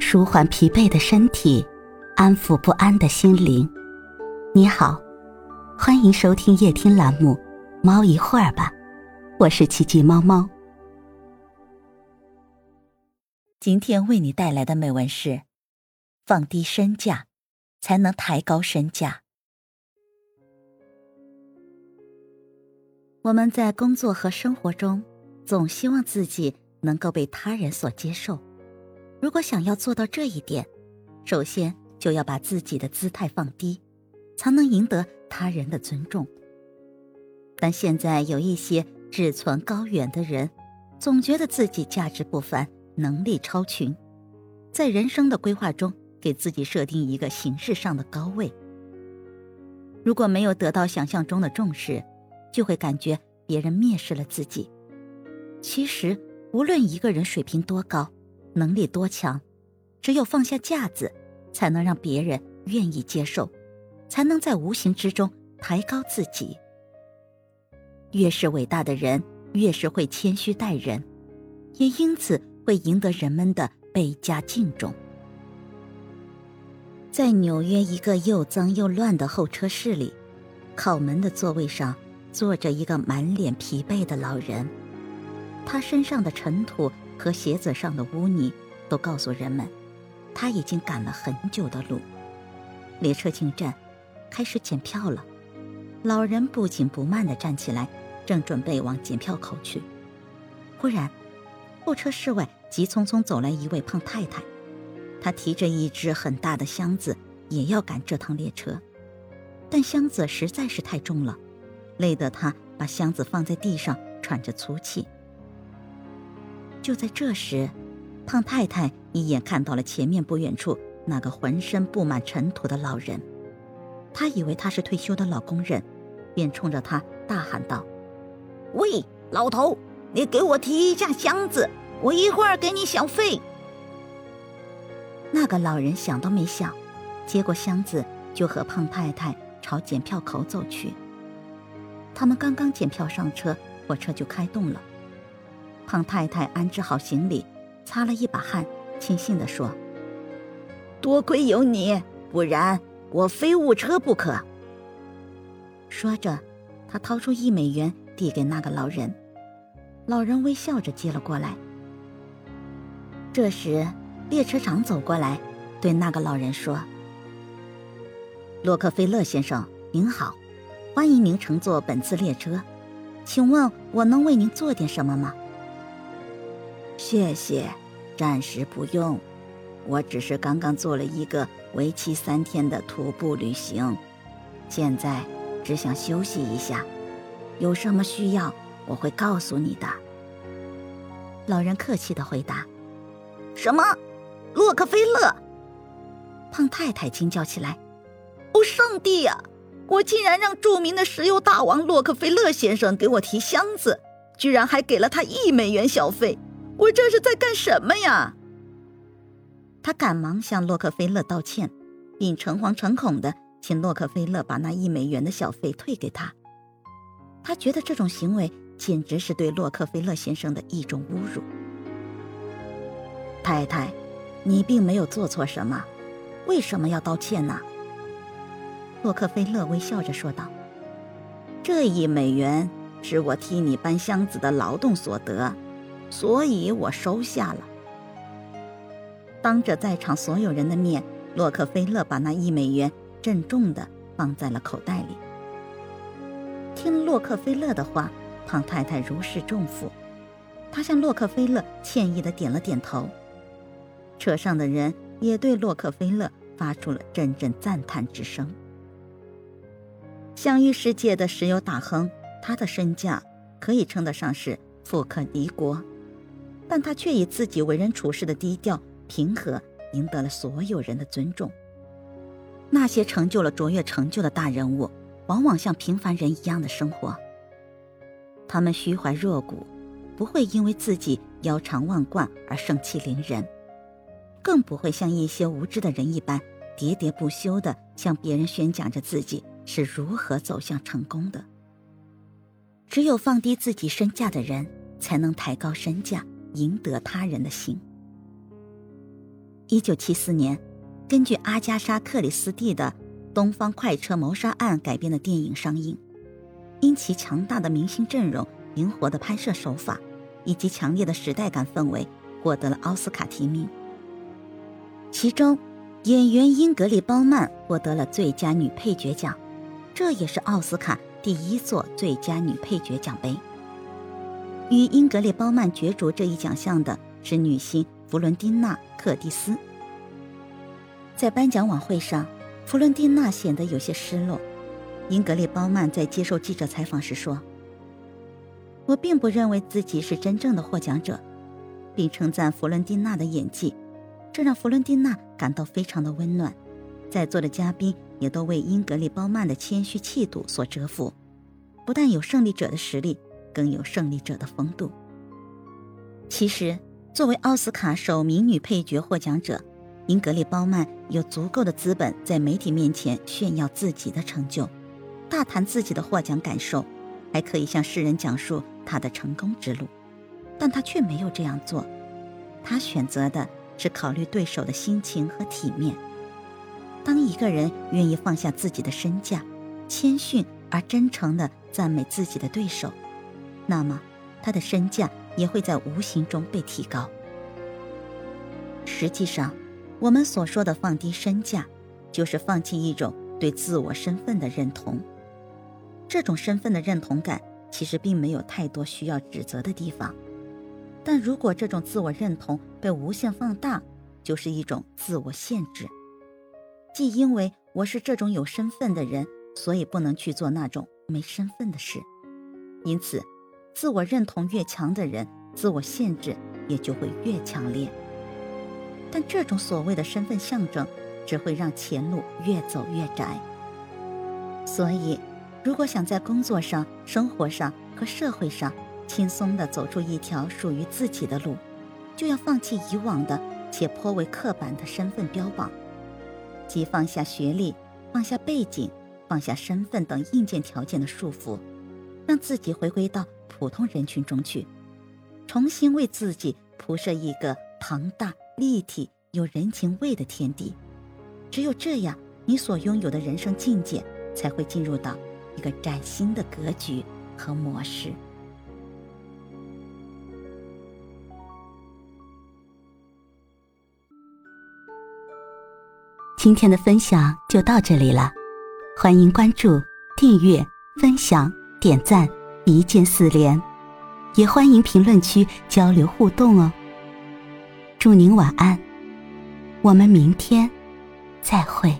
舒缓疲惫的身体，安抚不安的心灵。你好，欢迎收听夜听栏目《猫一会儿吧》，我是奇迹猫猫。今天为你带来的美文是：放低身价，才能抬高身价。我们在工作和生活中，总希望自己能够被他人所接受。如果想要做到这一点，首先就要把自己的姿态放低，才能赢得他人的尊重。但现在有一些志存高远的人，总觉得自己价值不凡，能力超群，在人生的规划中给自己设定一个形式上的高位。如果没有得到想象中的重视，就会感觉别人蔑视了自己。其实，无论一个人水平多高，能力多强，只有放下架子，才能让别人愿意接受，才能在无形之中抬高自己。越是伟大的人，越是会谦虚待人，也因此会赢得人们的倍加敬重。在纽约一个又脏又乱的候车室里，靠门的座位上坐着一个满脸疲惫的老人，他身上的尘土。和鞋子上的污泥都告诉人们，他已经赶了很久的路。列车进站，开始检票了。老人不紧不慢地站起来，正准备往检票口去。忽然，候车室外急匆匆走来一位胖太太，她提着一只很大的箱子，也要赶这趟列车。但箱子实在是太重了，累得她把箱子放在地上，喘着粗气。就在这时，胖太太一眼看到了前面不远处那个浑身布满尘土的老人，她以为他是退休的老工人，便冲着他大喊道：“喂，老头，你给我提一下箱子，我一会儿给你小费。”那个老人想都没想，接过箱子就和胖太太朝检票口走去。他们刚刚检票上车，火车就开动了。胖太太安置好行李，擦了一把汗，庆幸地说：“多亏有你，不然我非误车不可。”说着，他掏出一美元递给那个老人，老人微笑着接了过来。这时，列车长走过来，对那个老人说：“洛克菲勒先生，您好，欢迎您乘坐本次列车，请问我能为您做点什么吗？”谢谢，暂时不用。我只是刚刚做了一个为期三天的徒步旅行，现在只想休息一下。有什么需要，我会告诉你的。老人客气的回答。什么？洛克菲勒？胖太太惊叫起来。哦，上帝呀！我竟然让著名的石油大王洛克菲勒先生给我提箱子，居然还给了他一美元小费。我这是在干什么呀？他赶忙向洛克菲勒道歉，并诚惶诚恐的请洛克菲勒把那一美元的小费退给他。他觉得这种行为简直是对洛克菲勒先生的一种侮辱。太太，你并没有做错什么，为什么要道歉呢？洛克菲勒微笑着说道：“这一美元是我替你搬箱子的劳动所得。”所以我收下了。当着在场所有人的面，洛克菲勒把那一美元郑重地放在了口袋里。听洛克菲勒的话，胖太太如释重负，她向洛克菲勒歉意地点了点头。车上的人也对洛克菲勒发出了阵阵赞叹之声。享誉世界的石油大亨，他的身价可以称得上是富可敌国。但他却以自己为人处事的低调平和，赢得了所有人的尊重。那些成就了卓越成就的大人物，往往像平凡人一样的生活。他们虚怀若谷，不会因为自己腰缠万贯而盛气凌人，更不会像一些无知的人一般喋喋不休地向别人宣讲着自己是如何走向成功的。只有放低自己身价的人，才能抬高身价。赢得他人的心。一九七四年，根据阿加莎·克里斯蒂的《东方快车谋杀案》改编的电影上映，因其强大的明星阵容、灵活的拍摄手法以及强烈的时代感氛围，获得了奥斯卡提名。其中，演员英格丽·褒曼获得了最佳女配角奖，这也是奥斯卡第一座最佳女配角奖杯。与英格丽·褒曼角逐这一奖项的是女星弗伦蒂娜·克蒂斯。在颁奖晚会上，弗伦蒂娜显得有些失落。英格丽·褒曼在接受记者采访时说：“我并不认为自己是真正的获奖者，并称赞弗伦蒂娜的演技。”这让弗伦蒂娜感到非常的温暖，在座的嘉宾也都为英格丽·褒曼的谦虚气度所折服。不但有胜利者的实力，更有胜利者的风度。其实，作为奥斯卡首名女配角获奖者，英格丽·褒曼有足够的资本在媒体面前炫耀自己的成就，大谈自己的获奖感受，还可以向世人讲述她的成功之路。但她却没有这样做，她选择的。是考虑对手的心情和体面。当一个人愿意放下自己的身价，谦逊而真诚地赞美自己的对手，那么他的身价也会在无形中被提高。实际上，我们所说的放低身价，就是放弃一种对自我身份的认同。这种身份的认同感其实并没有太多需要指责的地方。但如果这种自我认同被无限放大，就是一种自我限制。既因为我是这种有身份的人，所以不能去做那种没身份的事。因此，自我认同越强的人，自我限制也就会越强烈。但这种所谓的身份象征，只会让前路越走越窄。所以，如果想在工作上、生活上和社会上，轻松地走出一条属于自己的路，就要放弃以往的且颇为刻板的身份标榜，即放下学历、放下背景、放下身份等硬件条件的束缚，让自己回归到普通人群中去，重新为自己铺设一个庞大、立体、有人情味的天地。只有这样，你所拥有的人生境界才会进入到一个崭新的格局和模式。今天的分享就到这里了，欢迎关注、订阅、分享、点赞，一键四连，也欢迎评论区交流互动哦。祝您晚安，我们明天再会。